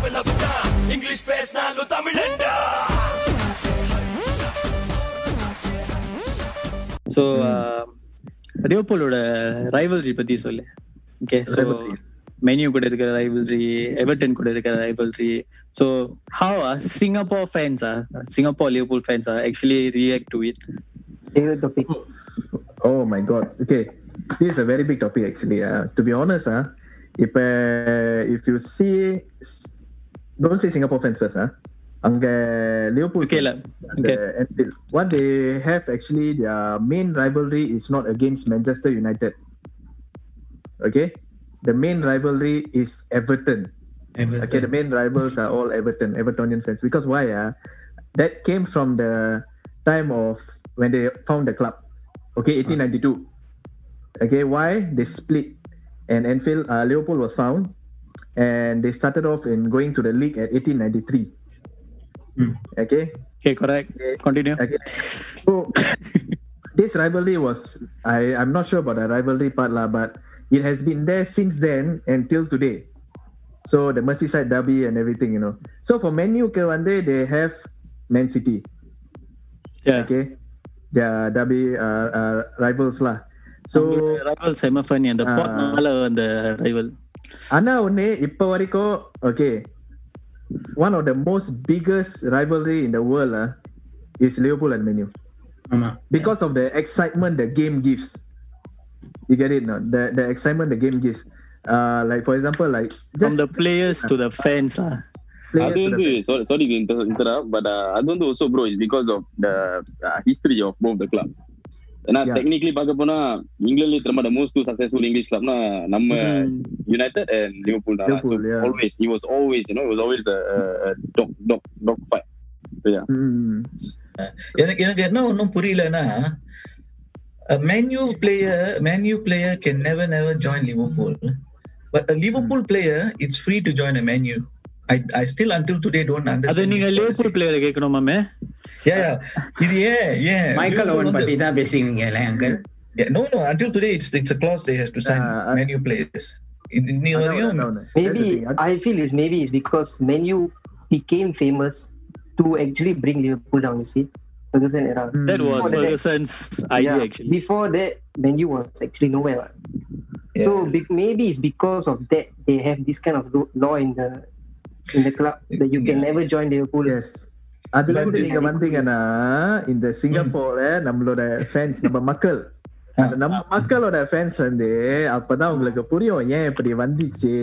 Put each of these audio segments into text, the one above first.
Love love தான் English பேசினாலும் தமிழண்டா so லியோபோலோட rivalry பத்தி சொல்லு ஓகே ஸோ Rivalry. மெனியூ கூட இருக்கிற ரைவல்ரி எவர்டன் கூட இருக்கிற rivalry so how are Singapore fans are Singapore லியோபோல் fans are actually react to it Favorite topic. Oh my god. Okay. This is a very big topic actually. Uh, to be honest, uh, if uh, if you see don't say Singapore fans first, huh? அங்க Liverpool what they have actually their main rivalry is not against Manchester United. Okay, the main rivalry is Everton. Everton. Okay, the main rivals are all Everton, Evertonian fans. Because why? Uh, that came from the time of when they found the club. Okay, 1892. Okay, why they split? And Anfield, uh, Liverpool was found and they started off in going to the league at 1893. Mm. Okay. Okay, correct. Okay. Continue. Okay. So this rivalry was I, I'm not sure about the rivalry part, lah, but it has been there since then until today. So the Merseyside Derby and everything, you know. So for menu okay, one day they have Man City. Yeah. Okay. Their Derby uh, uh, rivals lah. So, rivals, I'm a and the uh, pot and ah. the rival. ஆனா ஒண்ணு இப்ப வரைக்கும் okay one of the most biggest rivalry in the world uh, is Liverpool and Man U. ஆமா because of the excitement the game gives. You get it? No? The the excitement the game gives. Uh, like for example, like from the players to the fans ah players அது to வந்து the- sorry sorry to inter- interrupt but uh, அது வந்து also bro is because of the uh, history of both the club ஏன்னா Yeah. Technically பார்க்க போனா இங்கிலாந்துல திரும்ப the most two successful English clubனா நம்ம Mm. United and Liverpool தான் Liverpool, so yeah. always he was always you know it was always a, a, a dog dog dog fight so yeah Mm. எனக்கு எனக்கு என்ன ஒன்றும் புரியலன்னா Man U player Man U player can never never join Liverpool but Liverpool player it's free to join a Man U I I still until today don't அது நீங்க லியோபூல் பிளேயரை கேட்கணும் மாமே யா யா இது ஏன் ஏன் மைக்கேல் Liverpool ஓவன் வந்து- பத்தி தான் பேசுறீங்க uncle Yeah, no no until today it's it's a clause they have to sign Uh, uh, menu players இன்னி இன்னி அதான் வரையும் அதான் அதான். That's the Maybe thing. I feel is maybe it's because Menu became famous to actually bring Liverpool down. You see, Ferguson era. Mm. that was Before that- Ferguson's idea Yeah, actually Before that, Menu was actually nowhere. what. Yeah. So be- maybe it's because of that they have this kind of lo- law in the இந்த club you can never join Liverpool yes அதுல இருந்து நீங்க வந்தீங்கன்னா இந்த சிங்கப்பூர்ல நம்மளோட fans நம்ம மக்கள். நம்ம மக்களோட ஃபேன்ஸ் வந்து அப்பதான் உங்களுக்கு புரியும் ஏன் இப்படி வந்துச்சு?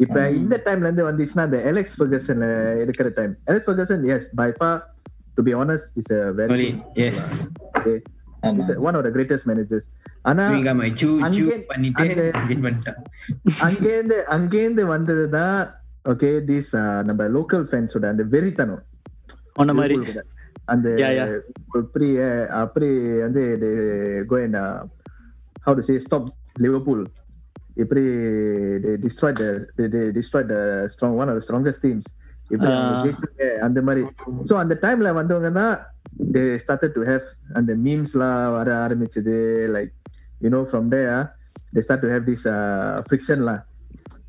இப்ப இந்த டைம்ல இருந்து வந்துச்சுன்னா அந்த எலெக்ஸ் பர்கசன்ல இருக்கிற time Alex Ferguson is by far to be honest is a very is one of the greatest managers ஆனா அங்கேருந்து அங்கேருந்து வந்ததுதான் ஓகே திஸ் நம்ம லோக்கல் ஃபேன்ஸோட அந்த வெறித்தனம் சொன்ன மாதிரி Liverpool கூட. அந்த Yeah, yeah. அப்படி அப்படி வந்து go and how to say stop Liverpool இப்படி they destroyed the they, they destroyed the strong one of the strongest teams இப்படி அவங்க Ah. ஜெயிச்சாங்க, அந்த மாதிரி சோ அந்த டைம்ல வந்தவங்க தான் they started to have அந்த மீம்ஸ்லாம் வர ஆரம்பிச்சது like you know from there they start to have this uh, friction lah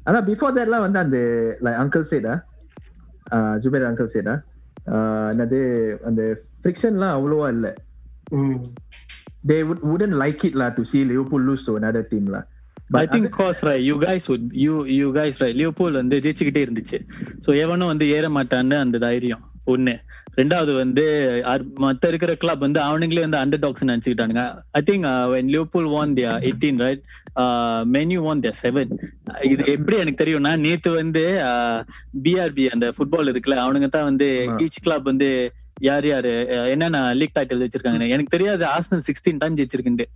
ஆனா பிஃபோர் தேட்லாம் வந்து அந்த லைக் அங்கிள் சேடா ஜுபேர் அங்கிள் சேடா என்னது அந்த ஃப்ரிக்ஷன்லாம் அவ்வளோவா இல்ல. they would wouldn't like it lah to see Liverpool lose to another team lah. I think cause right you guys would you you guys right Liverpool வந்து ஜெயிச்சுக்கிட்டே இருந்துச்சு. ஸோ எவனும் வந்து ஏற மாட்டான்னு அந்த தைரியம். ஒண்ணு ரெண்டாவது வந்து மத்த இருக்கிற கிளப் வந்து அவனுங்களே வந்து underdogs நினைச்சுக்கிட்டானுங்க. I think when Liverpool won the eighteen right Man U won the seven இது எப்படி எனக்கு தெரியும்னா நேத்து வந்து பிஆர்பி அந்த ஃபுட்பால் இருக்குல்ல அவனுங்க தான் வந்து. ஈச் கிளப் வந்து யார் யாரு என்னென்ன லீக் டைட்டில் வச்சிருக்காங்க எனக்கு தெரியாது ஆஸ்னல் சிக்ஸ்டீன் டைம் ஜெயிச்சிருக்குண்டு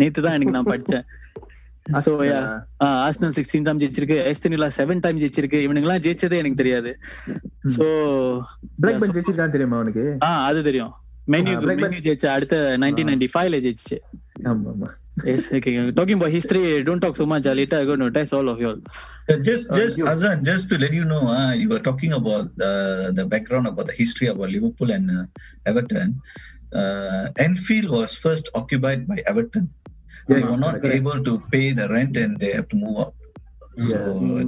நேத்து தான் எனக்கு நான் படிச்சேன். So yeah Arsenal sixteen time ஜெயிச்சிருக்கு எஸ்தனிலா seven time ஜெயிச்சிருக்கு இவனுங்கலாம் ஜெயிச்சதே எனக்கு தெரியாது சோ பிளாக் பன் ஜெயிச்சிருக்கான்னு தெரியுமா அவனுக்கு ஆ அது தெரியும் மெனு Ah, மெனு ஜெயிச்ச அடுத்த நைன்டீன் நைன்டி ஃபைவ்ல ஜெயிச்சிச்சு ஆமா ஆமா yes okay talking about history don't talk so much லேட்டா go to test all of you all Uh, just Uh, just you- Azan, just to let you know, uh, you were talking about uh, the background about the history about Liverpool and uh, Everton. Uh, Enfield was first occupied by Everton. They Yeah, were not correct. able to pay the rent and they have to move out. So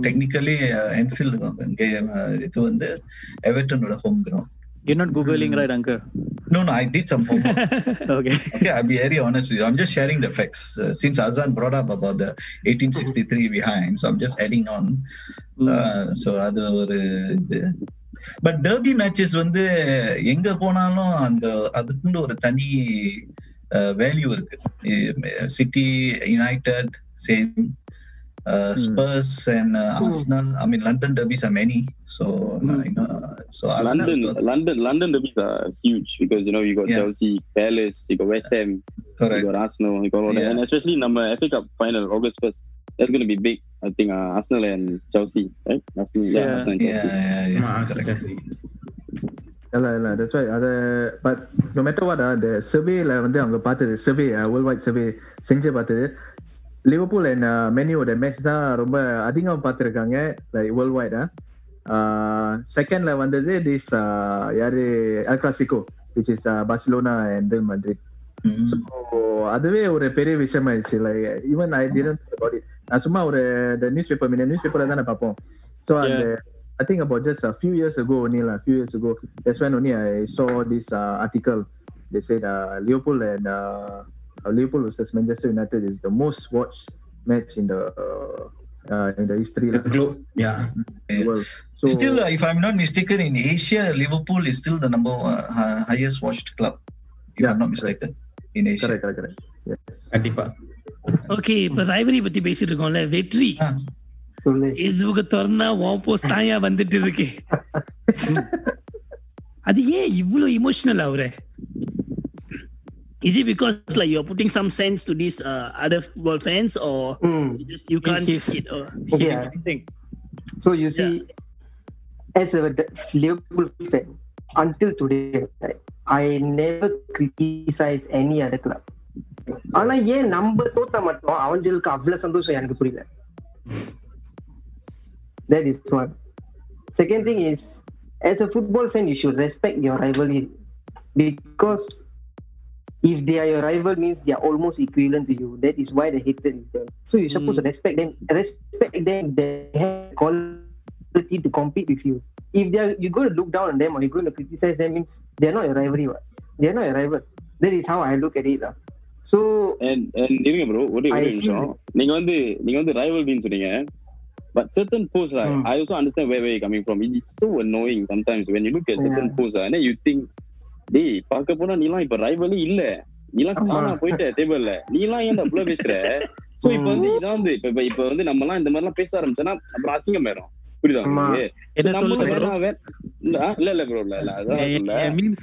technically, uh, Anfield game uh, இது வந்து எவர்டனோட home ground You're not googling, right, uncle? No, no, I did some homework. Okay. okay, I'll be very honest with you. I'm just sharing the facts. Uh, since Azan brought up about the 1863 behind, so I'm just adding on. Uh, so அது ஒரு இது but derby matches வந்து எங்க போனாலும் அந்த அதுக்குன்னு ஒரு தனி வேல்யூ இருக்கு City United same Spurs and Arsenal I mean London டர்பிஸ் R many so so London, London, London derbies are huge because you know you got Yeah. Chelsea, Palace, you got West Ham, you correct got Arsenal, you got all that. Yeah. and especially number FA Cup final August first. That's going to be big. I think uh, Arsenal and Chelsea, right? Arsenal, yeah, Yeah. Arsenal and yeah, Chelsea. yeah, yeah, ஆமா, correct. இல்ல இல்ல that's why அத but no matter what அந்த சர்வேல வந்து அவங்க பார்த்தது survey world wide survey செஞ்சு பார்த்தது லிவர்பூல் அண்ட் மெனியோட மேட்ச் தான் ரொம்ப அதிகம் பார்த்துருக்காங்க வேர்ல்ட் வைடா செகண்ட்ல வந்தது திஸ் யாரு El Clasico which is Barcelona and Mm. So அதுவே ஒரு பெரிய விஷயமாயிடுச்சு லைக் ஈவன் ஐ டிடன்ட் நான் சும்மா ஒரு நியூஸ் பேப்பர் நியூஸ் பேப்பர்ல தானே பார்ப்போம். ஸோ அந்த I think about just a few years ago only lah, few years ago. That's when only I saw this uh, article. They said uh, Liverpool and uh, uh, Liverpool versus Manchester United is the most watched match in the uh, uh, in the history The of globe, yeah. the world. So Still, uh, if I'm not mistaken, in Asia, Liverpool is still the number one, uh, highest watched club. If Yeah, I'm not mistaken, in Asia. correct, correct, correct. Yes. கண்டிப்பா okay இப்ப ரைவரி பத்தி பேசிட்டு இருக்கோம்ல வெற்றி Ah, ஃபேஸ்புக்க திறந்தா உன் post தாயா வந்துட்டு இருக்கு அது ஏன் இவ்வளவு இமோஷனல் ஆகுற Is it because like you're putting some sense to these uh, other football fans, or Mm. you just you can't He's- take it? Or He's Yeah. amazing. So you see, as a Liverpool fan, until today, right, I never criticize any other club. ஆனா ஏன் நம்ம தோத்தா மட்டும் அவங்களுக்கு அவ்வளவு சந்தோஷம் எனக்கு புரியல that is one second thing is as a football fan you should respect your rivalry because if they are your rival means they are almost equivalent to you that is why the hatred is there so you're supposed to respect them respect them they have quality to compete with you if they are you're going to look down on them or you're going to criticize them means they're not your rivalry what? they're not your rival that is how i look at it lah. so And and இருங்க bro ஒரே I ஒரே feel நிமிஷம் நீங்க வந்து நீங்க வந்து rivalryன்னு சொன்னீங்க but certain posts like Hmm. I also understand where where you're coming from. It is so annoying sometimes when you look at certain Yeah. posts and then you think டேய் பார்க்க போனா நீலாம் இப்ப ரைவலே இல்ல. நீலாம். காணா போயிட்ட டேபிள்ல நீலாம் ஏன் அவ்வளவு பேசுற? சோ இப்ப வந்து இதான் வந்து இப்ப இப்ப- இப்ப வந்து நம்ம எல்லாம் இந்த மாதிரி எல்லாம் பேச ஆரம்பிச்சோன்னா அப்புறம் அசிங்கம் ஆயிரும் புரியுதா இல்ல இல்ல ப்ரோ இல்ல இல்ல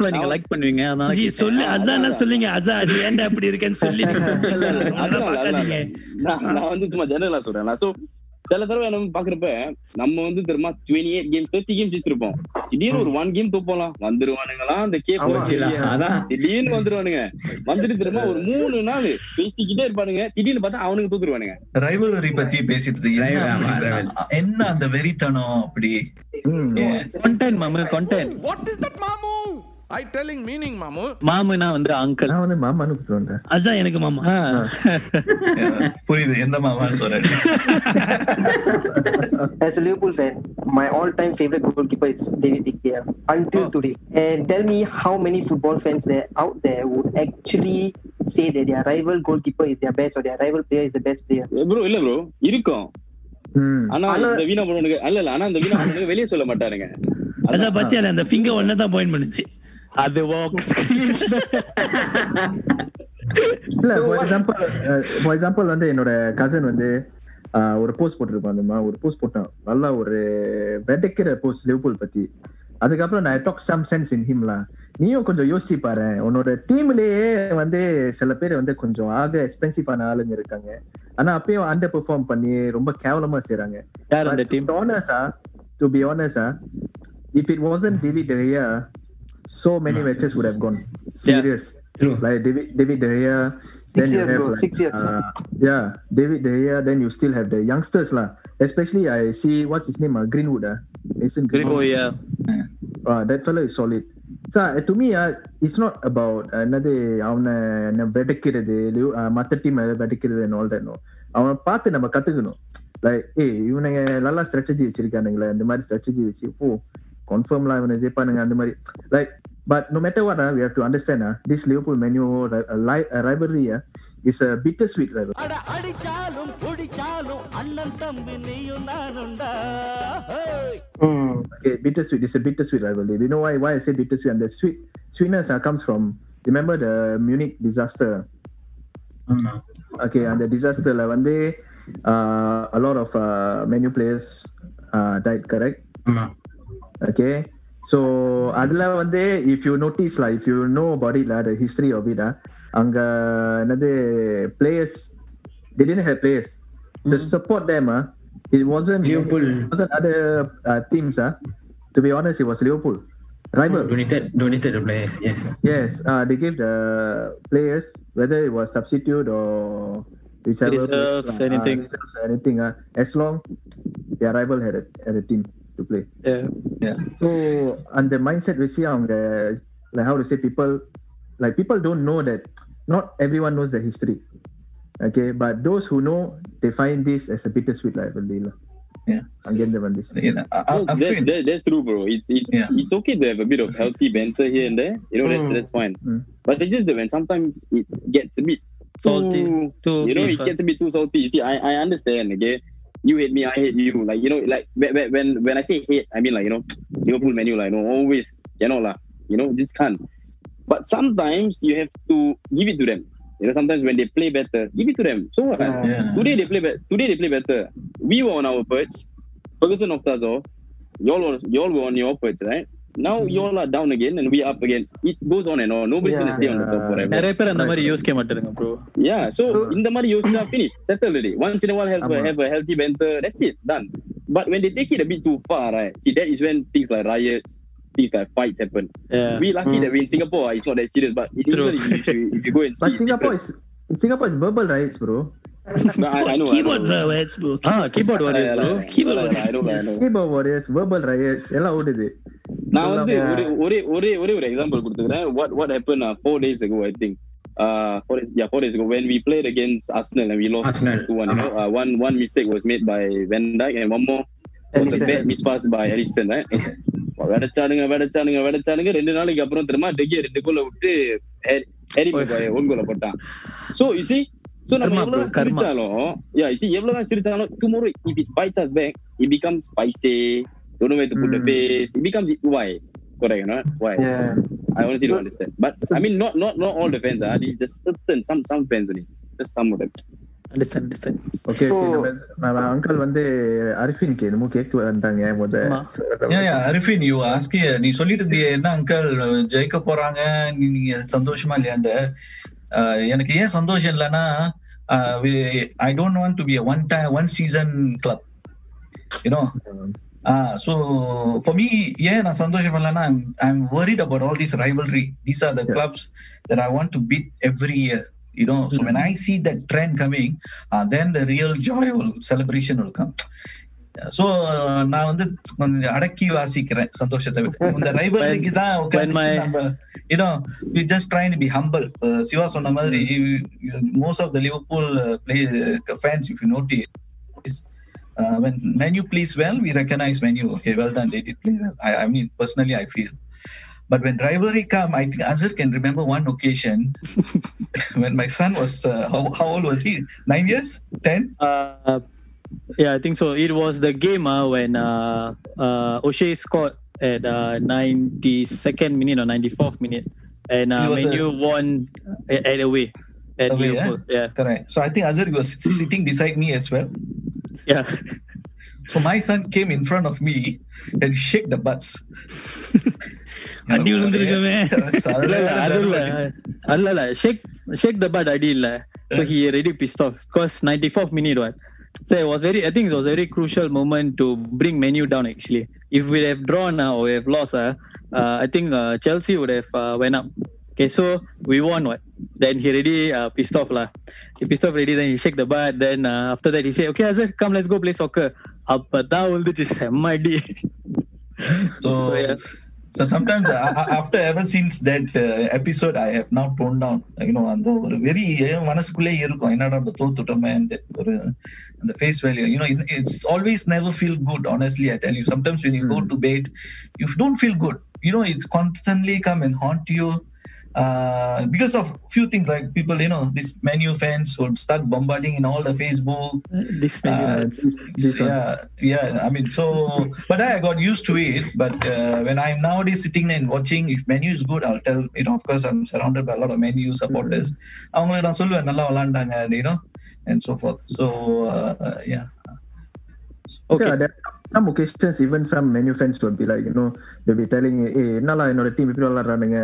நீங்க லைக் பண்ணுவீங்க அதனால ஜி. சொல்லு அசானா. சொல்லுங்க அசா அது ஏன்டா அப்படி இருக்கேன்னு சொல்லி. நான் வந்து சும்மா ஜெனரலா சொல்றேன் சோ சில தடவை நம்ம பாக்குறப்ப நம்ம வந்து தெரியுமா twenty eight games thirty games வச்சிருப்போம் திடீர்னு ஒரு ஒன் கேம் தூப்பலாம். வந்துருவானுங்களா அந்த அதான். திடீர்னு வந்துருவானுங்க. வந்துட்டு திரும்ப ஒரு மூணு நாள் பேசிக்கிட்டே இருப்பானுங்க. திடீர்னு பார்த்தா அவனுக்கு தூத்துருவானுங்க. Rivalry பத்தி பேசிட்டு என்ன. என்ன அந்த வெறித்தனம் அப்படி? content மாமு content. What is that, Mamu? I telling meaning, Mamu. மாமுனா வந்து அங்கிள் நான் வந்து மாமான்னு கூப்பிட்டு அசா எனக்கு மாமா புரியுது எந்த மாமான்னு சொல்றேன் as a Liverpool fan, my all-time favorite goalkeeper is David De Gea until today. And tell me how many football fans there out there would actually say that their rival goalkeeper is their best or their rival player is the best player. Bro இல்ல bro இருக்கும் Mm. ஆனா இந்த வீணா போனவனுக்கு அல்ல இல்ல ஆனா இந்த வீணா போனவனுக்கு வெளியே சொல்ல மாட்டாருங்க அசா பத்தியால அந்த ஃபிங்கர் ஒன்னு தான் பாயிண்ட் பண்ணுது அது வாக்ஸ் இல்ல ஃபார் எக்ஸாம்பிள் ஃபார் எக்ஸாம்பிள் வந்து என்னோட கசன் வந்து uh, ஒரு போஸ்ட் போட்டிருப்பான் அந்த ஒரு போஸ்ட் போட்டான். நல்லா ஒரு வெதைக்கிற போஸ்ட் லிவர்பூல் பத்தி. அதுக்கப்புறம் நான் டாக் சம் சென்ஸ் இன் ஹிம்லா நீயும் கொஞ்சம் யோசிச்சு பாரு. உன்னோட டீம்லயே வந்து சில பேர் வந்து கொஞ்சம் ஆக எக்ஸ்பென்சிவான ஆளுங்க இருக்காங்க. ஆனா அப்பயும் அண்டர் பெர்ஃபார்ம் பண்ணி ரொம்ப கேவலமா செய்றாங்க. யார் அந்த team honest, ah, to be honest, ah, if it wasn't David De Gea, so many matches would have gone. Serious. True. Like David David De Gea, then Six you years, have bro. like, Six years. uh, yeah, David De Gea, then you still have the youngsters lah. Especially I see what's his name, uh, Greenwood, uh, Mason Greenwood. கிரிகோயா Uh, that fellow is solid. So uh, to me, uh, it's not about another அவனை என்ன வெடைக்கிறது மற்ற team வெடைக்கிறது and all that no அவனை பார்த்து நம்ம கத்துக்கணும் like ஏய் இவனுங்க நல்லா ஸ்ட்ராட்டஜி வச்சிருக்கானுங்களே இந்த மாதிரி ஸ்ட்ராட்டஜி வச்சு ஓ கன்ஃபார்ம்லாம் இவனை ஜெயிப்பானுங்க அந்த மாதிரி like but no matter what uh, we have to understand uh, this Liverpool Manu ri- uh, li- uh, rivalry uh, is a bittersweet rivalry. அட அடிச்சாலும் புடிச்சாலும் அண்ணன் தம்பி நீயும் நானுண்டா Mm. Okay, bittersweet. It's a bittersweet rivalry. You know why? Why I say bittersweet? And the sweet sweetness uh, comes from. Remember the Munich disaster? ஆமா Okay, and the disaster like one day, uh, a lot of uh, menu players uh, died. Correct? ஆமா Okay. So அதுல வந்து if you notice like if you know about it like the history of it ah, அங்க என்னது players they didn't have players to support them ah. It wasn't Liverpool. It wasn't other uh, teams ah. To be honest, it was Liverpool. Rival. donated donated the players yes Yes, uh, they gave the players whether it was substitute or whichever Reserves, uh, anything. reserves, anything. Uh, as long their rival had a, had a team to play. Yeah. Yeah. So and the mindset we see on the like how to say people like people don't know that not everyone knows the history. Okay, but those who know they find this as a bittersweet rivalry. lah. Yeah. Again, the one this. You know, I, No, I, I that, feel- that, that's true, bro. It's it's Yeah. it's okay to have a bit of healthy banter here and there. You know, that's Mm. that's fine. Mm. But it's just that when sometimes it gets a bit Salty. too, Too you know, it gets a bit too salty. You see, I, I understand. Okay, you hate me, I hate you. Like you know, like when when- when I say hate, I mean like you know, Liverpool menu, like you know, always cannot lah. You know, just can't. But sometimes you have to give it to them. You know, sometimes when they play better, give it to them. So what? Yeah. yeah. Today they play better. Today they play better. We were on our perch. Ferguson knocked us off. Y'all were y'all were on your perch, right? Now y'all are down again and we up again. It goes on and on. Nobody's gonna Yeah. stay on the top forever. நிறைய பேர் அந்த மாதிரி யோசிக்க மாட்டாருங்க bro Yeah. So in the money you finish, settle already. Once in a while have a, ஆமா. have a healthy banter. That's it, done. But when they take it a bit too far, right? See, that is when things like riots, things like fights happen. We lucky Mm. that we in Singapore, it's not that serious. But in True. England, if you, if you go and see, But it's Singapore different. is in Singapore is verbal riots, bro. No, I, I know. Keyboard I know. riots, bro. Ah keyboard warriors bro Keyboard I warriors. know, I know. Keyboard warriors, verbal riots, எல்லாம் ஓடுது. நான் வந்து Yeah. ஒரே ஒரே ஒரே ஒரே ஒரு example கொடுத்துக்கிறேன் what what happened uh, four days ago I think uh four days, yeah four days ago when we played against Arsenal and we lost Arsenal. two one you know uh, one one mistake was made by Van Dijk and one more was a Alisson. bad mispass by Alisson right வெடச்சானுங்க வெடச்சானுங்க வெடச்சானுங்க ரெண்டு நாளைக்கு அப்புறம் திரும்ப டெகிய ரெண்டு கோல விட்டு Harry one கோல போட்டான் so you see so நம்ம Karma, எவ்வளவு bro, karma. சிரிச்சாலும் yeah you see எவ்வளவு சிரிச்சாலும் tomorrow if it bites us back it becomes spicy don't know where to put the Hmm. base it becomes why correct no why Yeah. I honestly don't understand. But I mean, not not not all the fans are. These just certain some some fans only. Just some of them. Understand understand Okay, So- okay, நம்ம- நம்ம uncle வந்து அரிஃபின்க்கு என்னமோ கேட்டு வந்தாங்க முத. ஆமா. Yeah, yeah, Arifin, you ask நீ சொல்லிட்டு இருந்தியே என்ன அங்கிள் ஜெயிக்க போறாங்க நீ- நீங்க சந்தோஷமா இல்லையாண்டு அஹ், எனக்கு ஏன் சந்தோஷம் இல்லைன்னா uh, we, I don't want to be a one time one season club. You know. Uh, so for me, yeah, I'm, I'm worried about all this rivalry. These are the yes. clubs that I want to beat every year. You know, mm-hmm. so when mm-hmm. I see that trend coming, uh, then the real joy will celebration will come. So நான் வந்து கொஞ்சம் அடக்கி வாசிக்கிறேன் சந்தோஷத்தை விட்டு இந்த ரைவல்ரிக்கு தான் when my- நம்ம you know we just trying to be humble Siva சொன்ன மாதிரி most of the Liverpool play fans if you notice uh, when menu plays well, we recognize menu. Okay, well done, they did play well. I, I mean, personally, I feel. But when rivalry come, I think Azhar can remember one occasion when my son was uh, how, how old was he? Nine years, ten. Uh, yeah, I think so. It was the game uh, when uh, uh, O'Shea scored at uh, 92nd minute or 94th minute, and uh, It was Menu won at, at away at Away, Liverpool. Yeah, Correct. So I think Azhar was sitting beside me as well. yeah. So my son came in front of me and shake the butts. அடி விழுந்திருக்கவே. இல்ல, இல்ல, அது இல்ல. அல்ல, இல்ல. Shake, shake the butt அடி இல்ல. So he already pissed off because 94th minute what. So it was very, I think it was a very crucial moment to bring Menu down actually. If we have drawn uh, or we have lost, uh, uh, I think uh, Chelsea would have uh, went up. Okay, so we won what? Then he already uh, pissed off lah. He pissed off already. Then he shake the butt. Then uh, after that he said, "Okay, Azhar, come, let's go play soccer." அப்பதான் வந்துச்சு செம்ம அடி So, So, yeah. So sometimes uh, uh, after ever since that uh, episode, I have now toned down. You know, அந்த ஒரு வெறி மனசுக்குள்ளே இருக்கும் என்னடா நம்ம தோத்துட்டோமே and ஒரு அந்த face value. You know, it- it's always never feel good. Honestly, I tell you. Sometimes when you go to bed, you don't feel good. You know, it's constantly come and haunt you. Uh, because of few things like people, you know, these menu fans will start bombarding in all the Facebook, This many Uh, fans. This one. yeah, yeah. I mean, so, but I got used to it. But uh, when I'm nowadays sitting and watching, if menu is good, I'll tell. You know, of course, I'm surrounded by a lot of menu supporters. அவங்களுக்கு நான் சொல்லுவேன் நல்லா விளாண்டாங்க you know, and so forth. So uh, yeah. Okay. Yeah, there are some occasions even some menu fans will be like, you know, they'll be telling, eh, என்னடா என்னோட team இப்படி விளாடுறானுங்க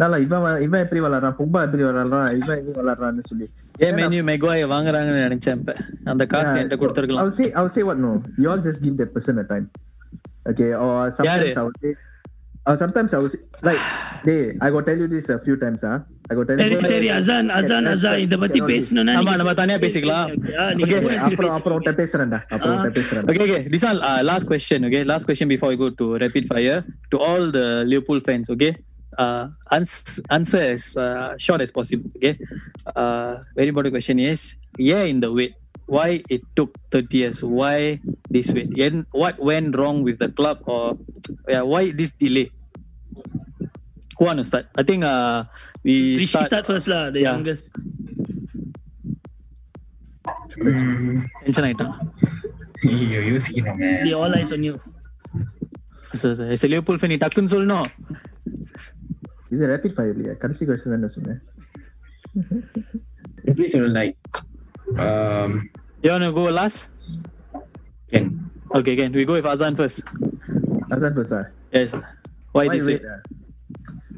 என்னடா இவன் வ- இவன் எப்படி விளாடுறான் புக்பா எப்படி விளாடுறான் இவன் எப்படி விளாடுறான்னு சொல்லி ஏன் மெனு மெக்வாய் வாங்குறாங்கன்னு நினைச்சேன் இப்ப அந்த காசு என்கிட்ட கொடுத்துருக்கலாம் I'll say I'll say what no. You all just give that person a time. Okay, or sometimes Yaru? I would say or sometimes I would say like hey, I go tell you this a few times, huh? I go tell சரி you சரி அசான் அசான் அசான் இத பத்தி பேசணும்னா ஆமா, நீங்க- நம்ம தனியா பேசிக்கலாம். ஆ, நீங்க Okay. கூட எடுத்து அப்புறம் அப்புறம் பேசுங்க. உன்கிட்ட பேசுறேன்டா அப்புறம் உன்கிட்ட பேசுறேன்டா Okay, okay. This one, uh, last question. Okay, last question before we go to rapid fire to all the Liverpool fans. Okay, uh, ans- answer as uh, short as possible. Okay, uh, very important question is yeah in the wait. Why it took 30 years? Why this wait? And what went wrong with the club or yeah, why this delay? Who want to start? I think uh, we Rishi start. start first lah, the Yeah. youngest. Tension ஆயிட்டான். ஐயோ யோசிக்கணுங்க The all eyes on you. Sir, sir. As a Liverpool fan, நீ டக்குன்னு சொல்லணும். இது rapid fire இல்லையா கடைசி question தான் சொன்னேன் எப்படி சொல்லுங்க like um you want to go last? Can. Okay can. We go with azan first. Azan first sir yes. Why, why this wait ah?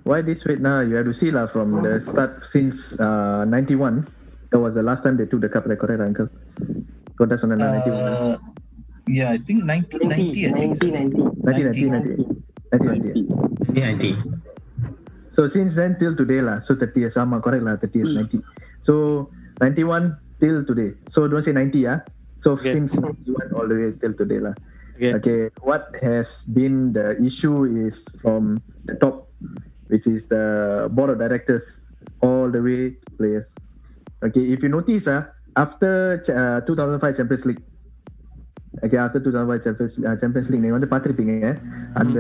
why this wait now? You have to see lah from the start since uh 91 that was the last time they took the cup record, uncle. Got us on the 91 yeah i think 1990 1990 1990 1990 1990 So since then till today lah, so 30 years, ama correct lah, 30 years, 90. So 91 till today. So don't say 90 ah. So Okay. since 91 all the way till today lah. Okay. Okay, what has been the issue is from the top, which is the board of directors, all the way to players. Okay, if you notice, uh, after ch- uh, 2005 Champions League, okay, after 2005 Champions, uh, Champions League, நீங்க வந்து பார்த்திருப்பீங்க அந்த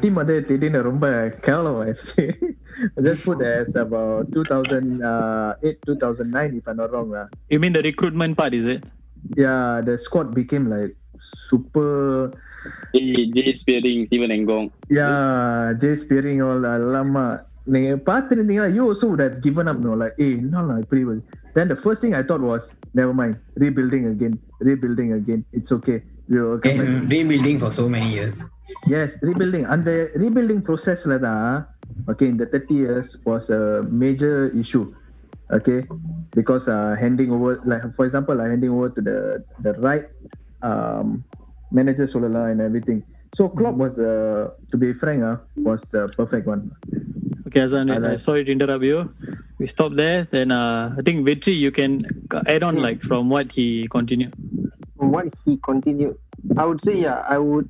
team வந்து திடீர்னு ரொம்ப கேவலமாயிருச்சு just put as about 2008 2009 if I'm not wrong lah. You mean the recruitment part, is it? yeah the squad became like super Jay, Jay Spearing, Steven Engong. Yeah, Jay Spearing all alamak. நீங்க பார்த்திருந்தீங்கன்னா you also would have given up no like eh என்னடா இப்படி வருது then the first thing I thought was never mind rebuilding again rebuilding again it's okay we will come back. and rebuilding for so many years yes rebuilding அந்த rebuilding processல தான் okay, in the 30 years was a major issue, okay, because uh, handing over, like for example, like handing over to the the right um, manager Solala and everything. So Klopp mm-hmm. was the, to be frank, uh, was the perfect one. Okay, Azan, I like. sorry to interrupt you. We stop there. Then uh, I think Vitri, you can add on like from what he continued. From what he continued, I would say yeah. I would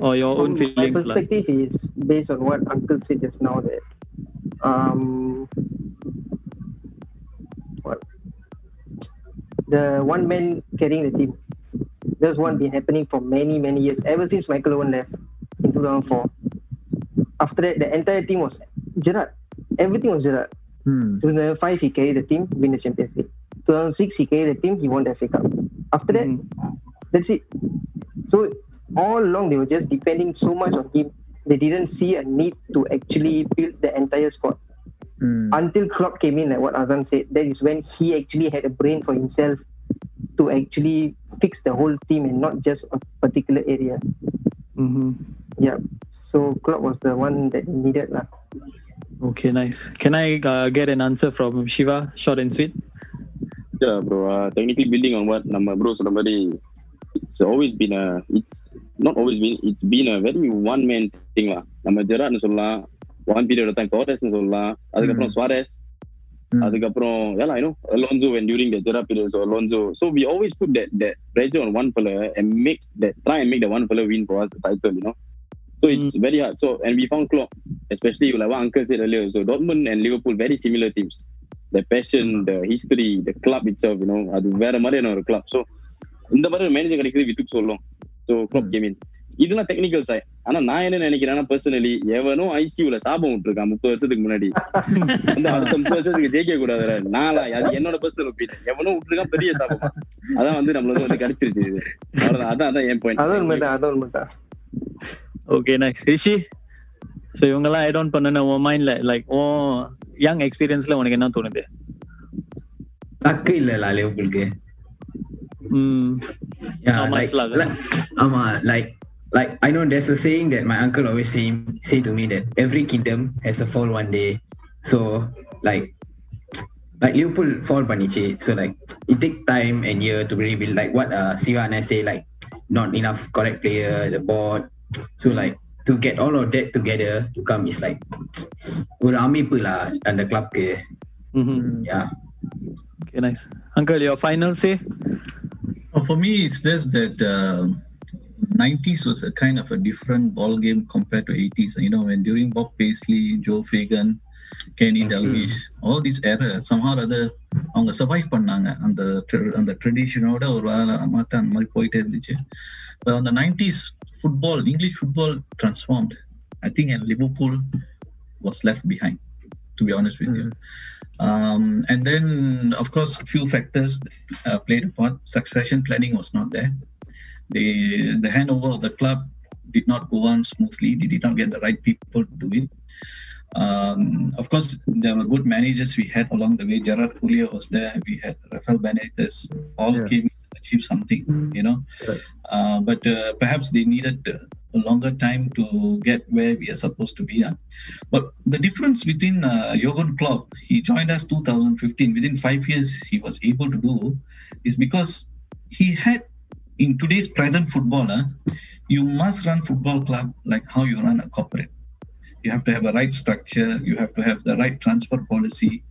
or your own from my feelings. lah. perspective is based on what Uncle said just now that um what the one man carrying the team. There's one been happening for many many years ever since Michael Owen left in 2004. After that, the entire team was Gerrard. Everything was Gerrard. hmm. 2005 he carried the team, win the Champions League. 2006 he carried the team, he won the FA Cup. After that, that's it. So all along they were just depending so much on him. They didn't see a need to actually build the entire squad. Mm. Until Klopp came in, like what Azan said, that is when he actually had a brain for himself to actually fix the whole team and not just a particular area. Mm-hmm. Yeah. So Klopp was the one that needed that. Okay, nice. Can I uh, get an answer from Shiva, short and sweet? Yeah, bro. Uh, technically, building on what number bro, somebody, it's always been a, it's not always been it's been a very one man thing lah. நம்ம ஜெராட்னு சொல்லலாம் one period of time டோரஸ்னு சொல்லலாம் அதுக்கப்புறம் சுவாரஸ் Hmm. அதுக்கப்புறம் yeah I know Alonso when during the Gerrard period so Alonso so we always put that that pressure on one fella and make that try and make the one fella win for us the title you know So it's very hard. So and we found Klopp, especially like what Uncle said earlier. So Dortmund and Liverpool very similar teams. The passion, the history, the club itself, you know, அது வேற மாதிரியான ஒரு club. So இந்த மாதிரி manager கிடைக்கிறது we took Klopp came in. இதெல்லாம் technical சாய் ஆனா நான் என்ன நினைக்கிறேன்னா பர்சனலி எவனோ ஐசியூல சாபம் விட்டுருக்கான் முப்பது வருஷத்துக்கு முன்னாடி. வந்து அடுத்த முப்பது வருஷத்துக்கு ஜெயிக்க கூடாது நாளா அது என்னோட பர்சனல் ஒப்பீனியன் எவனோ விட்டுருக்கான் பெரிய சாபம். அதான் வந்து நம்மளுக்கு வந்து கிடைச்சிருச்சு அவ்வளவுதான். அதான் அதான் என் பாயிண்ட் அதான் ஓகே நைஸ் ரிஷி ஸோ இவங்கெல்லாம் ஐ டவுன் பண்ணன உன் மைண்ட்ல லைக் ஓ யங் எக்ஸ்பீரியன்ஸ்ல உனக்கு என்ன தோணுது? டக்கு இல்ல லிவர்பூலுக்கு ம். Yeah, How much like, lah? like, ஆமா, like, like I know there's a saying that my uncle always say say to me that every kingdom has a fall one day. So like like Liverpool fall paniche. So like it take time and year to rebuild. Like what uh Siva and I say like not enough correct player, the board. So like to get all of that together to come is like ஒரு அமைப்பு lah அந்த கிளப்க்கு yeah okay nice uncle your final say Uh, For me, it's just that uh, 90s was a kind of a different ball game compared to 80s. You know, when during Bob Paisley, Joe Fagan, Kenny Dalglish, all these era somehow or other அவங்க survive பண்ணாங்க அந்த tra- அந்த ட்ரெடிஷனோட ஒரு வேலை மாட்ட அந்த மாதிரி போயிட்டே இருந்துச்சு But on the 90s football English football transformed I think and Liverpool was left behind to be honest with you um, and then of course a few factors uh, played a part succession planning was not there the the handover of the club did not go on smoothly they did not get the right people to do it um, of course, there were good managers we had along the way. Gerard Houllier was there. We had Rafael Benitez. All Yeah. came to achieve something, you know. Right. Uh, but uh, perhaps they needed uh, a longer time to get where we are supposed to be. uh. But the difference between uh, Jurgen Klopp, he joined us 2015. Within five years, he was able to do, is because he had in today's present football, uh, you must run football club like how you run a corporate you have to have a right structure you have to have the right transfer policy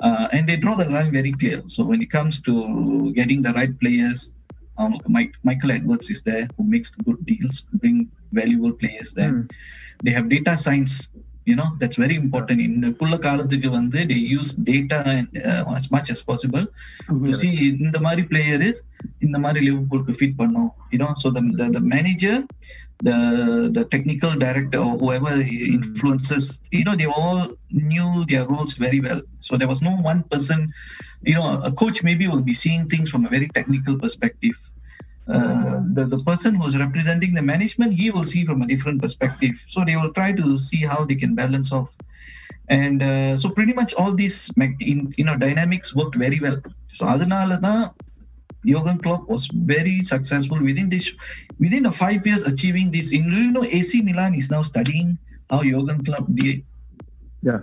uh, and they draw the line very clear so when it comes to getting the right players um, Mike, michael edwards is there who makes good deals bring valuable players there Hmm. they have data science you know that's very important in குள்ள காலத்துக்கு வந்து they use data uh, as much as possible to see இந்த மாதிரி player இந்த மாதிரி லிவர்பூலுக்கு fit பண்ணும் you know so the, the the manager the the technical director or whoever influences you know they all knew their roles very well so there was no one person you know a coach maybe will be seeing things from a very technical perspective uh, the, the person who's representing the management he will see from a different perspective so they will try to see how they can balance off and uh, so pretty much all these mech- in, you know dynamics worked very well so அதனால தான் Jurgen Klopp was very successful within this within a five years achieving this in you know AC Milan is now studying how Jurgen Klopp did Yeah.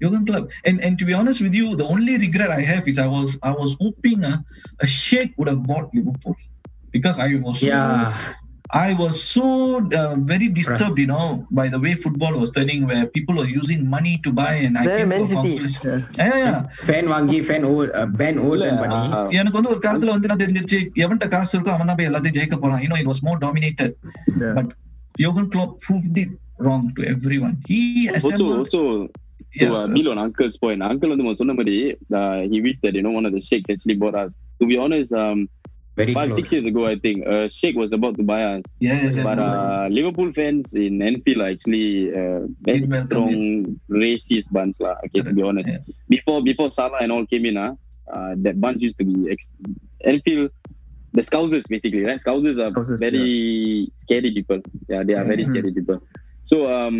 Jurgen Klopp and and to be honest with you the only regret I have is I was I was hoping uh, a sheikh would have bought Liverpool because I was so, yeah I was so uh, very disturbed, you know, by the way football was turning, where people were using money to buy, and I The came to Man a City. conclusion. Yeah. Yeah, yeah. Fan வாங்கி fan over pan over பண்ணி எனக்கு வந்து ஒரு காலத்துல வந்து என்ன தெரிஞ்சிருச்சு எவன்ட்ட காசு இருக்கோ அவன் தான் போய் எல்லாத்தையும் ஜெயிக்க போறான் you know it was more dominated Yeah. but Jurgen Klopp proved it wrong to everyone he also assembled also to yeah, uh, build on uncle's point uncle வந்து சொன்ன மாதிரி uh, he wished that you know one of the sheikhs actually bought us to be honest um very five six years ago I think uh, sheikh was about to buy us yes, yes, but uh, Liverpool fans in Anfield are actually uh, very Didn't strong racist bunch lah. Okay, to be honest. Yeah. Before before Salah and all came in, ah, uh, that bunch used to be ex- Anfield. The Scousers basically, right? Scousers are Scousers, very scary people. Yeah, they are very Mhm. scary people. So um,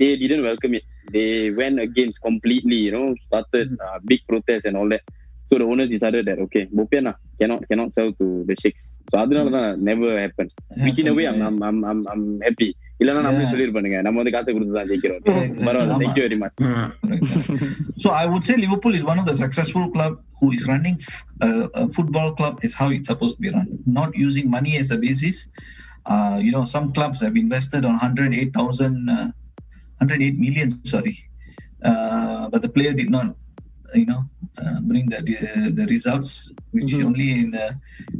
they didn't welcome it. They went against completely. You know, started uh, big protests and all that. So the owners decided that okay, bopian lah, cannot cannot sell to the sheikhs. So அதனால தான் never happened. which in a way I'm I'm I'm I'm, I'm happy இல்லனா நம்மளே Yeah. சொல்லிருப்பானுங்க நம்ம வந்து காசை கொடுத்து தான் ஜெயிக்கிறோம் Yeah, exactly. பரவாயில்ல ஆமா. thank you very much so I would say Liverpool is one of the successful club who is running uh, a football club is how it's supposed to be run, not using money as a basis. Uh, you know, some clubs have invested on 108,000, uh, 108 million, sorry, uh, but the player did not you know, uh, bring the the results, which Mhm. only in a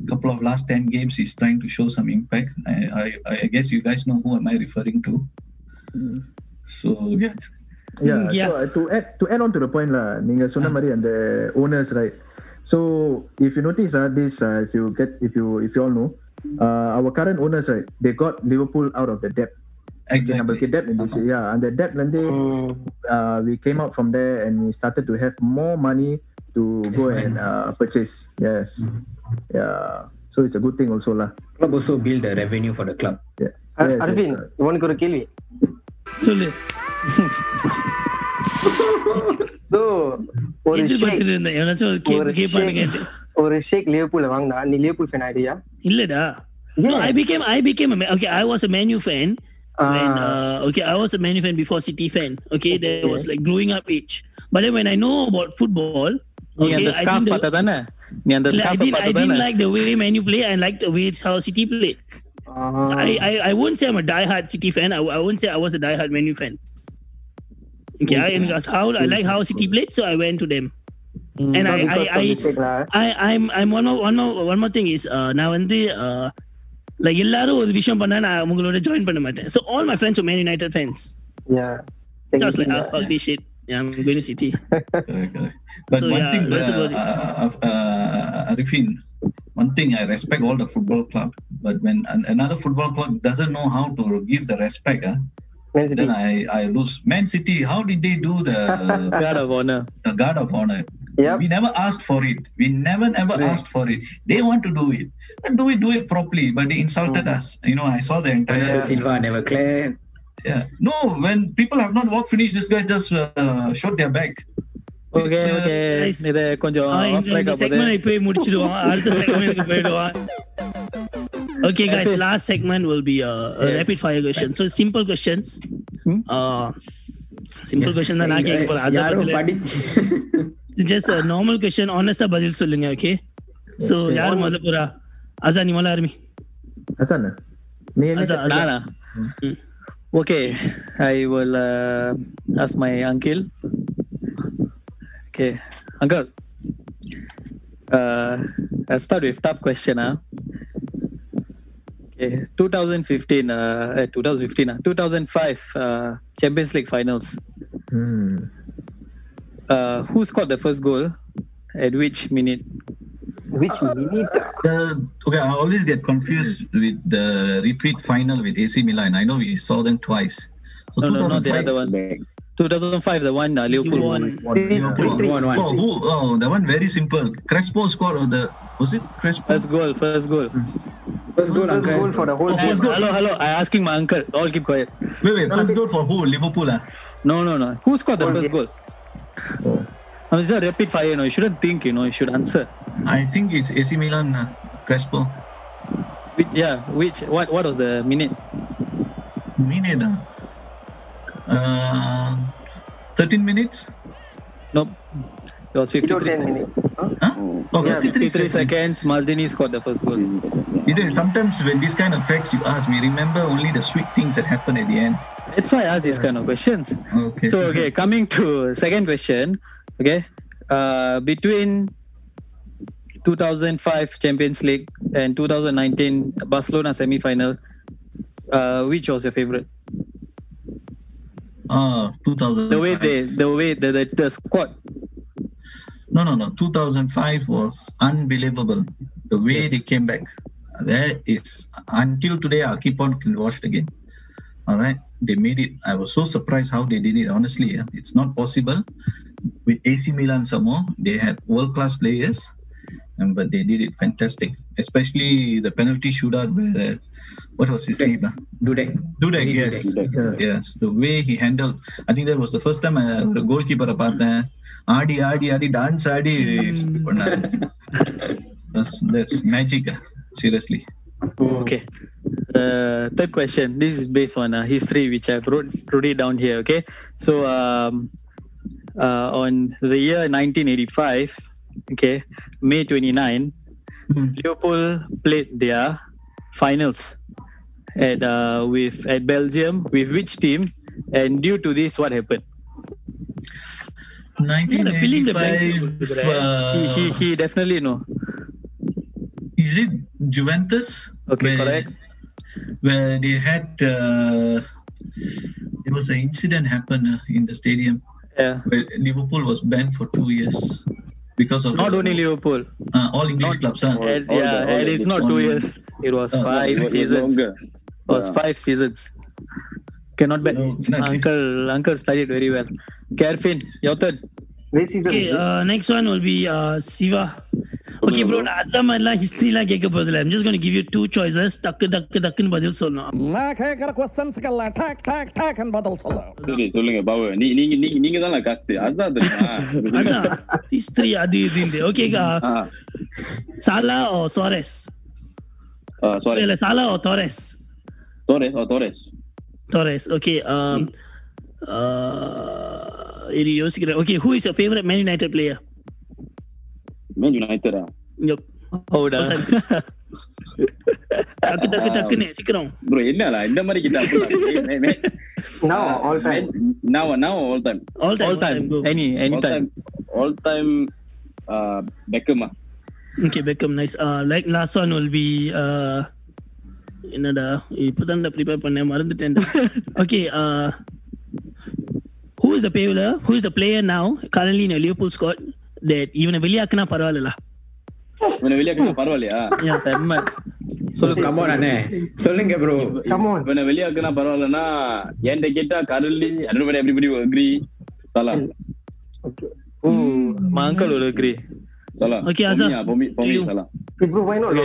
couple of last ten games is trying to show some impact. I I, I guess you guys know who am I referring to. So yeah, Yeah, Yeah. so uh, to add to add on to the point lah, நீங்க சொன்ன மாதிரி அந்த owners right. So if you notice uh, this, uh, if you get if you if you all know, uh, our current owners right, they got Liverpool out of the debt. Okay, நம்மளுக்கு exactly. debt இருந்துச்சு. Yeah, and the debt வந்து Mm. uh, we came out from there and we started to have more money to go Yes, and uh, purchase. Yes. Yeah. So it's a good thing also lah. Club also build the revenue for the club. Yeah. A- Yes, yes, Aravind correct. உனக்கு ஒரு கேள்வி சொல்லு So, ஒரு ஷேக் எதிர்பார்த்துட்டு இருந்தேன் எவனாச்சும் ஒரு ஒரு கேப் கேட்பானுங்க ஷேக் ஒரு ஷேக் லிவர்பூல்ல வாங்கினா நீ லிவர்பூல் ஃபேன் ஆயிடுயா இல்லடா No, I became I became a Ma- okay. I was a Manu fan when uh, okay, I was a Man fan before City fan. Okay, okay, that was like growing up age. But then when I know about football, okay, yeah, the I the, I, did, I didn't like the way Man play. I liked the way how City play. Uh, I, I, I won't say I'm a diehard City fan. I, I won't say I was a diehard Man fan. Okay, I, how I like how City played, so I went to them. Mm, and I I, I, I, I'm I'm one more one more one more thing is uh now and the uh like எல்லாரும் ஒரு விஷயம் பண்ணா நான் உங்களோட join பண்ண மாட்டேன் so all my friends were Man United fans Yeah. so I was like Technically, ah, fuck this shit yeah I'm going to City Correct, correct. But So, one yeah, thing, that's uh, about it. uh, uh, Arifin, one thing I respect all the football club, but when an- another football club doesn't know how to give the respect, uh, Man City. then I, I lose. Man City, how did they do the, God of honor the guard of honor? Yep. We never asked for it. We never, never Right. asked for it. They want to do it. And do it, do it properly. But they insulted Mm. us. You know, I saw the entire. Bernardo Silva never cleared. Yeah. No, when people have not walked finish, this guys just uh, showed their back. Okay Uh, okay guys, இத கொஞ்சம் ஆ, off இந்த track இந்த ஆ போகுது segment இப்பவே முடிச்சிடுவான் அடுத்த செக்மெண்ட்க்கு போயிடுவான் okay guys last segment will be uh, a Yes. rapid fire question so simple questions Hmm? uh, simple question தான் நான் கேட்க போறேன் யாரோ அதான் படிச்சு just a normal question honest பதில் சொல்லுங்க okay so யார் முதல்ல போறா அசா நீ முதல்ல ஆரம்பி Hassan, நீ என்ன அசா அசா நானா okay I will uh, ask my uncle okay uncle uh, I'll start with tough question ah okay 2015 uh, eh, 2015 ah 2005 uh, Champions League finals Hmm. uh, who scored the first goal at which minute Which minute? The, okay, I always get confused with the repeat final with AC Milan. I know we saw them twice. So no no not the other one 2005 the one uh, Liverpool You won. won Liverpool. three- One, one. Oh, who? Oh, the one very simple. Crespo scored on the. Was it Crespo? first goal first goal First goal, First goal for the whole Oh, first goal. hello hello I asking my uncle all keep quiet Wait, wait. First goal for who? Liverpool. Ah. No, no, no. Who scored the first goal? Oh. No, it's a rapid fire. You know, you shouldn't think. You know, you should answer. I think it's AC Milan. Uh, Crespo. Which, yeah, which what what was the minute? Minute. ah. Uh, 13 minutes? Nope. It was Below 53, 10 minutes. Huh? Huh? Oh, Yeah, 53 53 seconds. Maldini scored the first goal. You know, sometimes when this kind of facts you ask, we remember only the sweet things that happen at the end. That's why I ask these kind of questions. Okay. So okay, coming to second question. Okay, uh, between 2005 Champions League and 2019 Barcelona semi-final, uh, which was your favorite? Ah, 2000. The way they, the way the the, the squad. No, no, no. 2005 was unbelievable. The way they came back That is until today. I'll keep on can watch it again. All right, they made it. I was so surprised how they did it. Honestly, yeah. it's not possible with AC Milan. Some more, they had world class players, and but they did it fantastic. Especially the penalty shootout where what was his name? ah? Dudek. Dudek, Really yes. Dudek. Yes, the way he handled. I think that was the first time I ஒரு கோல் கீப்பரை பார்த்தேன் ஆடி ஆடி ஆடி dance ஆடி பண்ணாரு that's, that's magic ah. seriously Okay. Uh, third question. This is based on uh, history, which I wrote, wrote it down here. Okay. So, um, uh, on the year 1985, okay, May 29, Hmm. Liverpool played their finals at uh, with at Belgium with which team? And due to this, what happened? filling the blanks 1985. Uh, he, he he definitely know is it Juventus? Okay, where, correct. Where they had uh, there was an incident happened uh, in the stadium yeah where Liverpool was banned for two years because of not the- only liverpool uh, all English clubs. Huh? and, all yeah the- all and it's not two only- years it was Uh, five It was seasons longer. it was Yeah. five seasons cannot bet No, not uncle uncle studied very well Kerfin, your turn Okay, uh, next one will be uh, Siva. Okay, bro, நான் அதான் மாதிரிலாம் ஹிஸ்ட்ரிலாம் கேட்க போதில்லை I'm just going to give you two choices. டக்கு டக்கு டக்குன்னு பதில் சொல்லணும் நான் கேட்கிற கொஸ்டன்ஸ்க்கெல்லாம் டாக் டாக் டாக் பதில் சொல்ல சரி சொல்லுங்க பாபு நீ நீங்க நீங்க நீங்க தான் காசு அதுதான் தெரியுமா அதான் ஹிஸ்ட்ரி அது இதுன்னு ஓகே சாலா ஓ சோரஸ் சாரி இல்ல சாலா ஓ தோரஸ் தோரேஸ் ஓ தோரேஸ் தோரஸ் ஓகே இது யோசிக்கிறேன் okay who is your favourite Man United player man யுனைடெடா ஹவுடா டக்கு டக்கு டக்குன்னு சீக்கிரம் ப்ரோ என்னடா இந்த மாதிரி கிட்ட Now, all time. now now all time all all time time any any all time time all time uh பெக்கமா okay Beckham nice like last one will be என்னடா இப்பதான் ப்ரிப்பேர் பண்ணேன் மறந்துட்டேன் okay who is the player who is the player now currently in Liverpool ஸ்காட் டேட் இவனை வெளியாக்குனா பரவாயில்ல இவனை வெளியாக்குனா பரவாயில்லையா? செம்ம. சொல்லு கமோ நானே சொல்லுங்க ப்ரோ கமோன் இவனை வெளியாக்குனா பரவாயில்லன்னா என்கிட்ட கேட்டா கருளி அருண்மனை எப்படி அக்ரி சலாம். ஓ மாங்கல் ஒரு அக்ரி சலாம். ஓகே ஆசா பொமி பொமி சலாம். ப்ரோ வை நாட்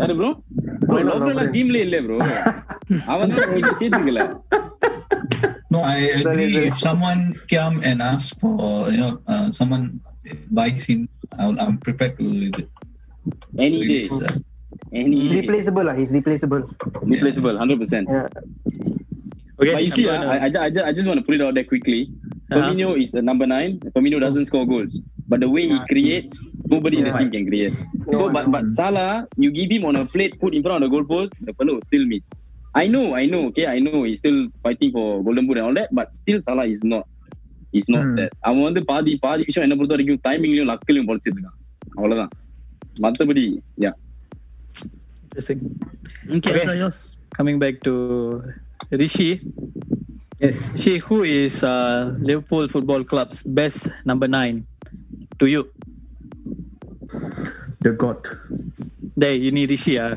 யாரு ப்ரோ ப்ரோ லவ் டீம்லயே இல்ல ப்ரோ அவன் தான் சீட் இருக்கல No, I agree. If someone come and ask for, you know, uh, someone buys him, I'll, I'm prepared to any day release. Uh, any He's replaceable. lah. He's replaceable. replaceable 100% Yeah. okay But you see, I'm ah, I, I, I, just, I just want to put it out there quickly. Firmino is a number nine. Firmino doesn't score goals, but the way he creates, nobody in the team can create. So, but but Salah, you give him on a plate, put in front of the goalpost, the fellow will still miss. I know, I know. Okay, I know he's still fighting for golden boot and all that, but still Salah is not. He's not Hmm. that. அவன் வந்து பாதி பாதி விஷயம் என்ன பொறுத்த வரைக்கும் டைமிங்லயும் லக்கிலையும் பொழைச்சிருக்கான் அவ்வளவுதான் மத்தபடி யா interesting okay Okay. so yours coming back to Rishi Yes. Rishi who is uh, Liverpool Football Club's best number nine to you The God. there you need Rishi ah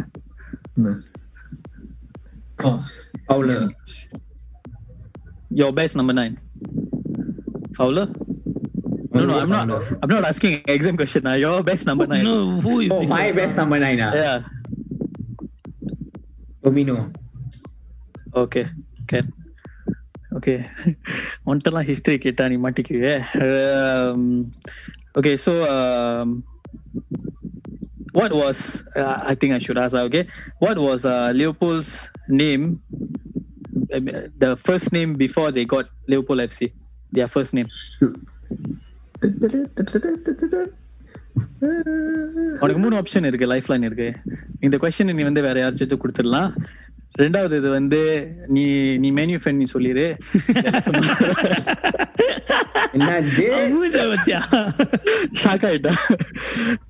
No. oh, Fowler. your best number nine Fowler no no I'm not Fowler. I'm not asking exam question ah your best number nine no who you Oh, my best number nine. Ah. yeah Firmino. Okay can okay ஒன்ட்டெல்லாம் history கேட்டா நீ மாட்டிக்குவே okay so what was uh, I think I should ask uh, okay what was uh, Liverpool's name uh, the first name before they got Liverpool FC their first name உனக்கு மூணு option இருக்கு life line இருக்கு இந்த question நீ வந்து வேற யார்கிட்ட கொடுத்துடலாம் ரெண்டாவது இது வந்து நீ நீ மெனு நீ சொல்லிடு ஷாக் ஆயிட்டா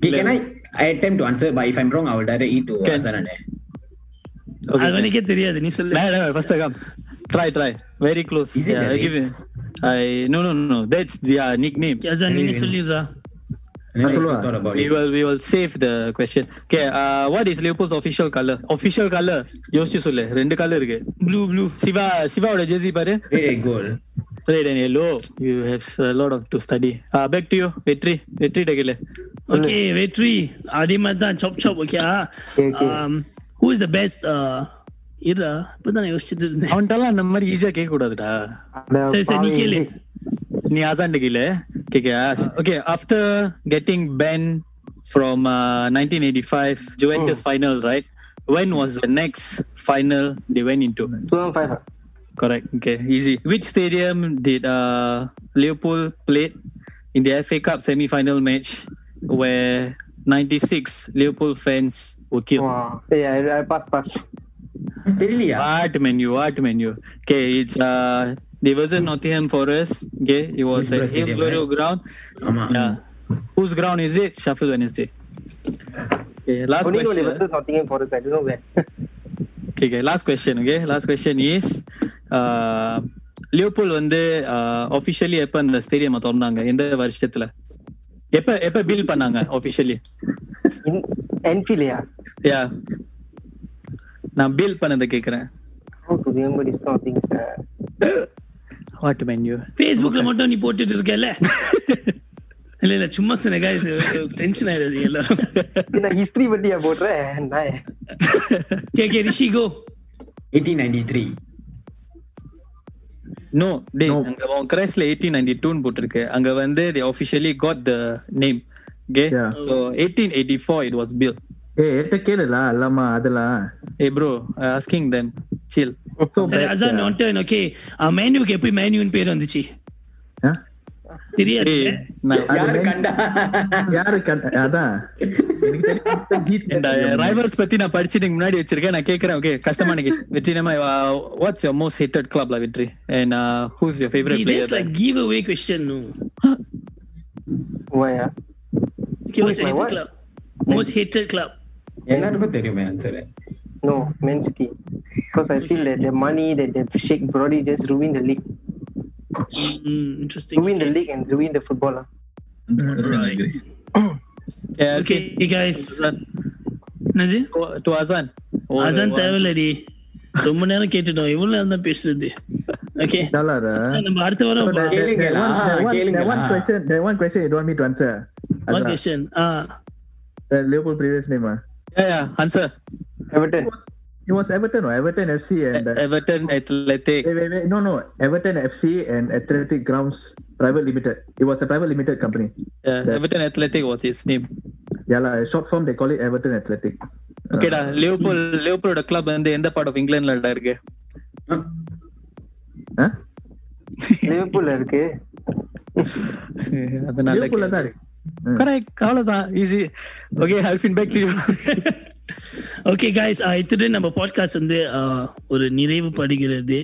Okay, can I, I attempt to answer, but if I'm wrong, I will direct it to Can. Hassan அண்ணே. அது எனக்கே தெரியாது நீ சொல்லு first come try try very close Is it yeah, I very- give you I no no no that's their nickname அதான் நீ சொல்லிடுறா Then I சொல்லுவா. thought about we it. will we will save the question okay uh, what is Liverpool's official color official color யோசிச்சு சொல்லு ரெண்டு colour இருக்கு blue blue Siva சிவாவோட jersey பாரு Red goal. red and yellow you have a lot of to study uh, back to you வெற்றி வெற்றி டகில okay வெற்றி அதே மாதிரி தான் சாப் சாப் okay Okay, okay. Who is the best இருடா இப்பதான் நான் யோசிச்சுட்டு இருந்தேன் அவன்கிட்டலாம் அந்த மாதிரி ஈஸியா கேட்க கூடாதுடா சரி சரி நீ கேளு நீ ஆசான் டகில okay okay after getting banned from uh, 1985 Juventus final right when was the next final they went into 2005. ah. correct okay easy which stadium did uh, Liverpool played in the FA Cup semi-final match where 96 Liverpool fans were killed Wow. Yeah, I, I pass, pass. தெரியலையா? What menu? What menu? Okay, it's uh They wasn't Nottingham Forest. Okay, it was Hillsborough at Stadium, Hillsborough right? ground. ஆமா Yeah. Whose ground is it? Sheffield Wednesday. Okay, last Only know they question. versus Nottingham Forest. I don't know where. Okay, okay, last question. Okay, last question is, uh, லியோபூல் வந்து officially எப்ப அந்த stadium திறந்தாங்க எந்த வருஷத்துல எப்ப எப்ப bill பண்ணாங்க officially In Enfield, yeah. யா நான் bill பண்ணதை கேக்குறேன். How to remember this kind of things? What menu ஃபேஸ்புக்ல மட்டும் நீ போட்டுட்டு இருக்கல இல்ல இல்ல சும்மா சொன்ன guys டென்ஷன் ஆயிடுது எல்லாரும். நான் ஹிஸ்டரி பத்தியா போடுறேன் நான் K K Rishi go 1893 no டே அங்க உன் கிரைஸ்ல எயிட்டீன் நைன்டி டூன்னு போட்டிருக்கு. அங்க வந்து they officially got the name. Okay? Yeah. so 1884 it was built. ஏய் என்கிட்ட கேளுடா அல்லாமா அதெல்லாம் ஏய் ப்ரோ ஆஸ்கிங் தென் சில் சரி அதான் நான் டர்ன் ஓகே மேனுக்கு எப்படி மேனுன்னு பேர் வந்துச்சு தெரியாது யாரு கண்டா அதான் இந்த ரைவல்ஸ் பத்தி நான் படிச்சுட்டு முன்னாடி வச்சிருக்கேன். நான் கேக்குறேன் ஓகே கஷ்டமான கேட் வெற்றி நம்ம வாட்ஸ் யுவர் மோஸ்ட் ஹேட்டட் கிளப்ல வெற்றி? And who's your favourite player like give away question no வாயா give us club most hated club what? club most hated club எல்லாருக்கும் தெரியுமே answer No, Man City. Because I feel that the money that the Sheikh Brody just ruined the league. mm, interesting Ruined the okay. league and ruined the football. ah. 100% Right. agree. okay hey guys என்னது to Azan அதான் தேவையில்லடி ரொம்ப நேரம் கேட்டுட்டோம் எவ்வளவு நேரம் தான் பேசுறது okay டாலரா நம்ம அடுத்த வாரம் So that, that, that, கேளுங்களா, one, that, one, that கேளுங்களா. one question, that one question you Yeah, yeah. Answer. Everton. It was, Everton, or Everton FC and uh, Everton Athletic. Wait, wait, wait. No, no. Everton FC and Athletic Grounds Private Limited. It was a private limited company. Yeah, that, Everton Athletic was its name. Yeah, la, short form they call it Everton Athletic. ஓகேடா Liverpool லிவர்பூலோட club வந்து எந்த part of இங்கிலாந்துல இருக்கு லிவர்பூல்ல இருக்கு அதனால லிவர்பூல்ல தான் இருக்கு Hmm. கரெக்ட் அவ்வளவுதான் easy okay helping back to okay guys இத்துடன் நம்ம பாட்காஸ்ட் வந்து uh, ஒரு நிறைவு படுகிறது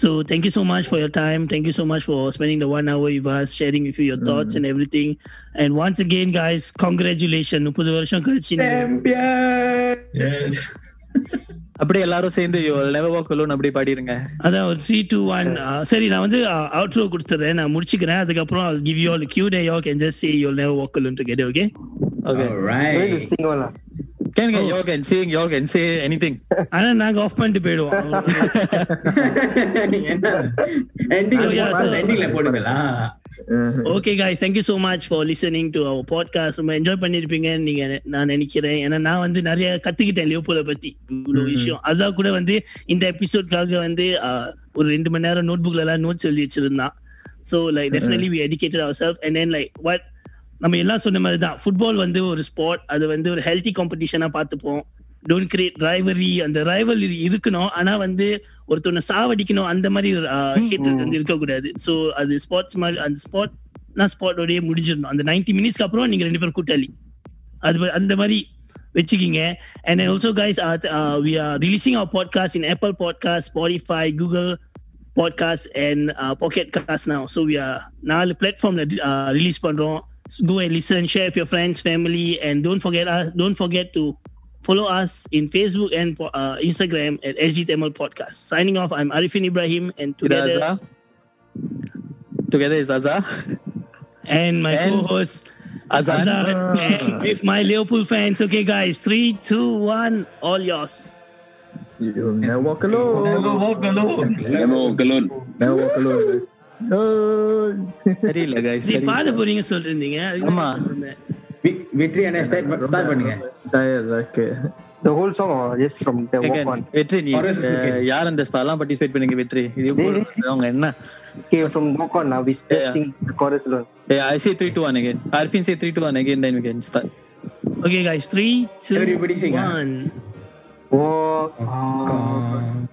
so thank you so much for your time thank you so much for spending the one how are you was sharing with your thoughts and every thing and once again guys காங்க்ராச்சுலேஷன் முப்பது வருஷம் கழிச்சு நீங்க- Yes. அப்படியே எல்லாரும் சேர்ந்து நெவர் வாக் அலோன் அப்படி பாடிருங்க. அதான் ஒரு த்ரீ டூ ஒன் சரி நான் வந்து அவுட்ரோ கொடுத்துறேன். நான் முடிச்சுக்கிறேன். அதுக்கப்புறம் I give you all cue they you can just say you never walk alone together okay okay can can you can sing you can say anything ஆனா நாங்க ஆஃப் பண்ணிட்டு போயிடுவோம். எண்டிங்ல oh, போடுங்களா? Okay guys thank you so much for listening to our podcast ரொம்ப enjoy பண்ணிருப்பீங்கன்னு நீங்க நான் நினைக்கிறேன். ஏன்னா நான் வந்து நிறைய கத்துக்கிட்டேன் லியோபோல பத்தி. இவ்வளவு விஷயம். அசா கூட வந்து இந்த எபிசோட்காக வந்து ஒரு ரெண்டு மணி நேரம் நோட் புக்ல எல்லாம் நோட்ஸ் எழுதி வச்சிருந்தான். So like definitely we educated our self and then like what நம்ம எல்லாம் சொன்ன மாதிரி தான் ஃபுட்பால் வந்து ஒரு ஸ்போர்ட் அது வந்து ஒரு ஹெல்த்தி காம்படிஷனா பார்த்துப்போம். டோன்ட் கிரியேட் ரைவரி அந்த ரைவல் இருக்கணும். ஆனா வந்து ஒருத்தவனை சாவடிக்கணும். அந்த மாதிரி வந்து இருக்கக்கூடாது. ஸோ அது ஸ்போர்ட்ஸ் மாதிரி அந்த ஸ்போர்ட் நான் ஸ்பாட்டோடய முடிஞ்சிடணும். அந்த 90 மினிட்ஸ்க்கு அப்புறம் நீங்க ரெண்டு பேரும் கூட்டாளி. அது வ- அந்த மாதிரி வச்சுக்கிங்க. And also guys we are releasing our podcast in Apple podcast Spotify Google podcast and pocket cast now. So we are நாலு பிளாட்ஃபார்ம்ல ரிலீஸ் பண்றோம். Go and listen share with your friends family and don't forget us don't forget to follow us in facebook and uh, instagram at sg Tamil podcast signing off i'm arifin ibrahim and இது together Adha together is Adha and my And- co-host Azan. Azan, and with my Liverpool fans. Okay, guys, three, two, one, all yours. you'll never walk alone. Never walk alone. Never walk alone. Never walk alone. guys. No. சரியில்ல guys சரி சரி பாட போறீங்க சொல்லிட்டு இருந்தீங்க அதுக்கு ஆமா. வெற்றி என்ன ஸ்டார்ட் ஸ்டார்ட் பண்ணுங்க. The whole song or just from the walk Again, on? வெற்றி நீ. யார் அந்த ஸ்டார்லாம் பார்ட்டிசிபேட் பண்ணீங்க வெற்றி இது. அவங்க என்ன Okay, from walk on now we just Yeah. sing the chorus alone. Yeah, I say 3 to 1 again. Arfin say 3 to 1 again, then we can start. Okay, guys, three, two, Everybody sing, ah. one. Walk on,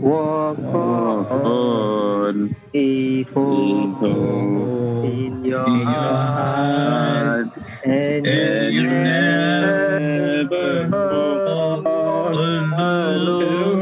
walk on, faithful in your heart, and And you never walk alone.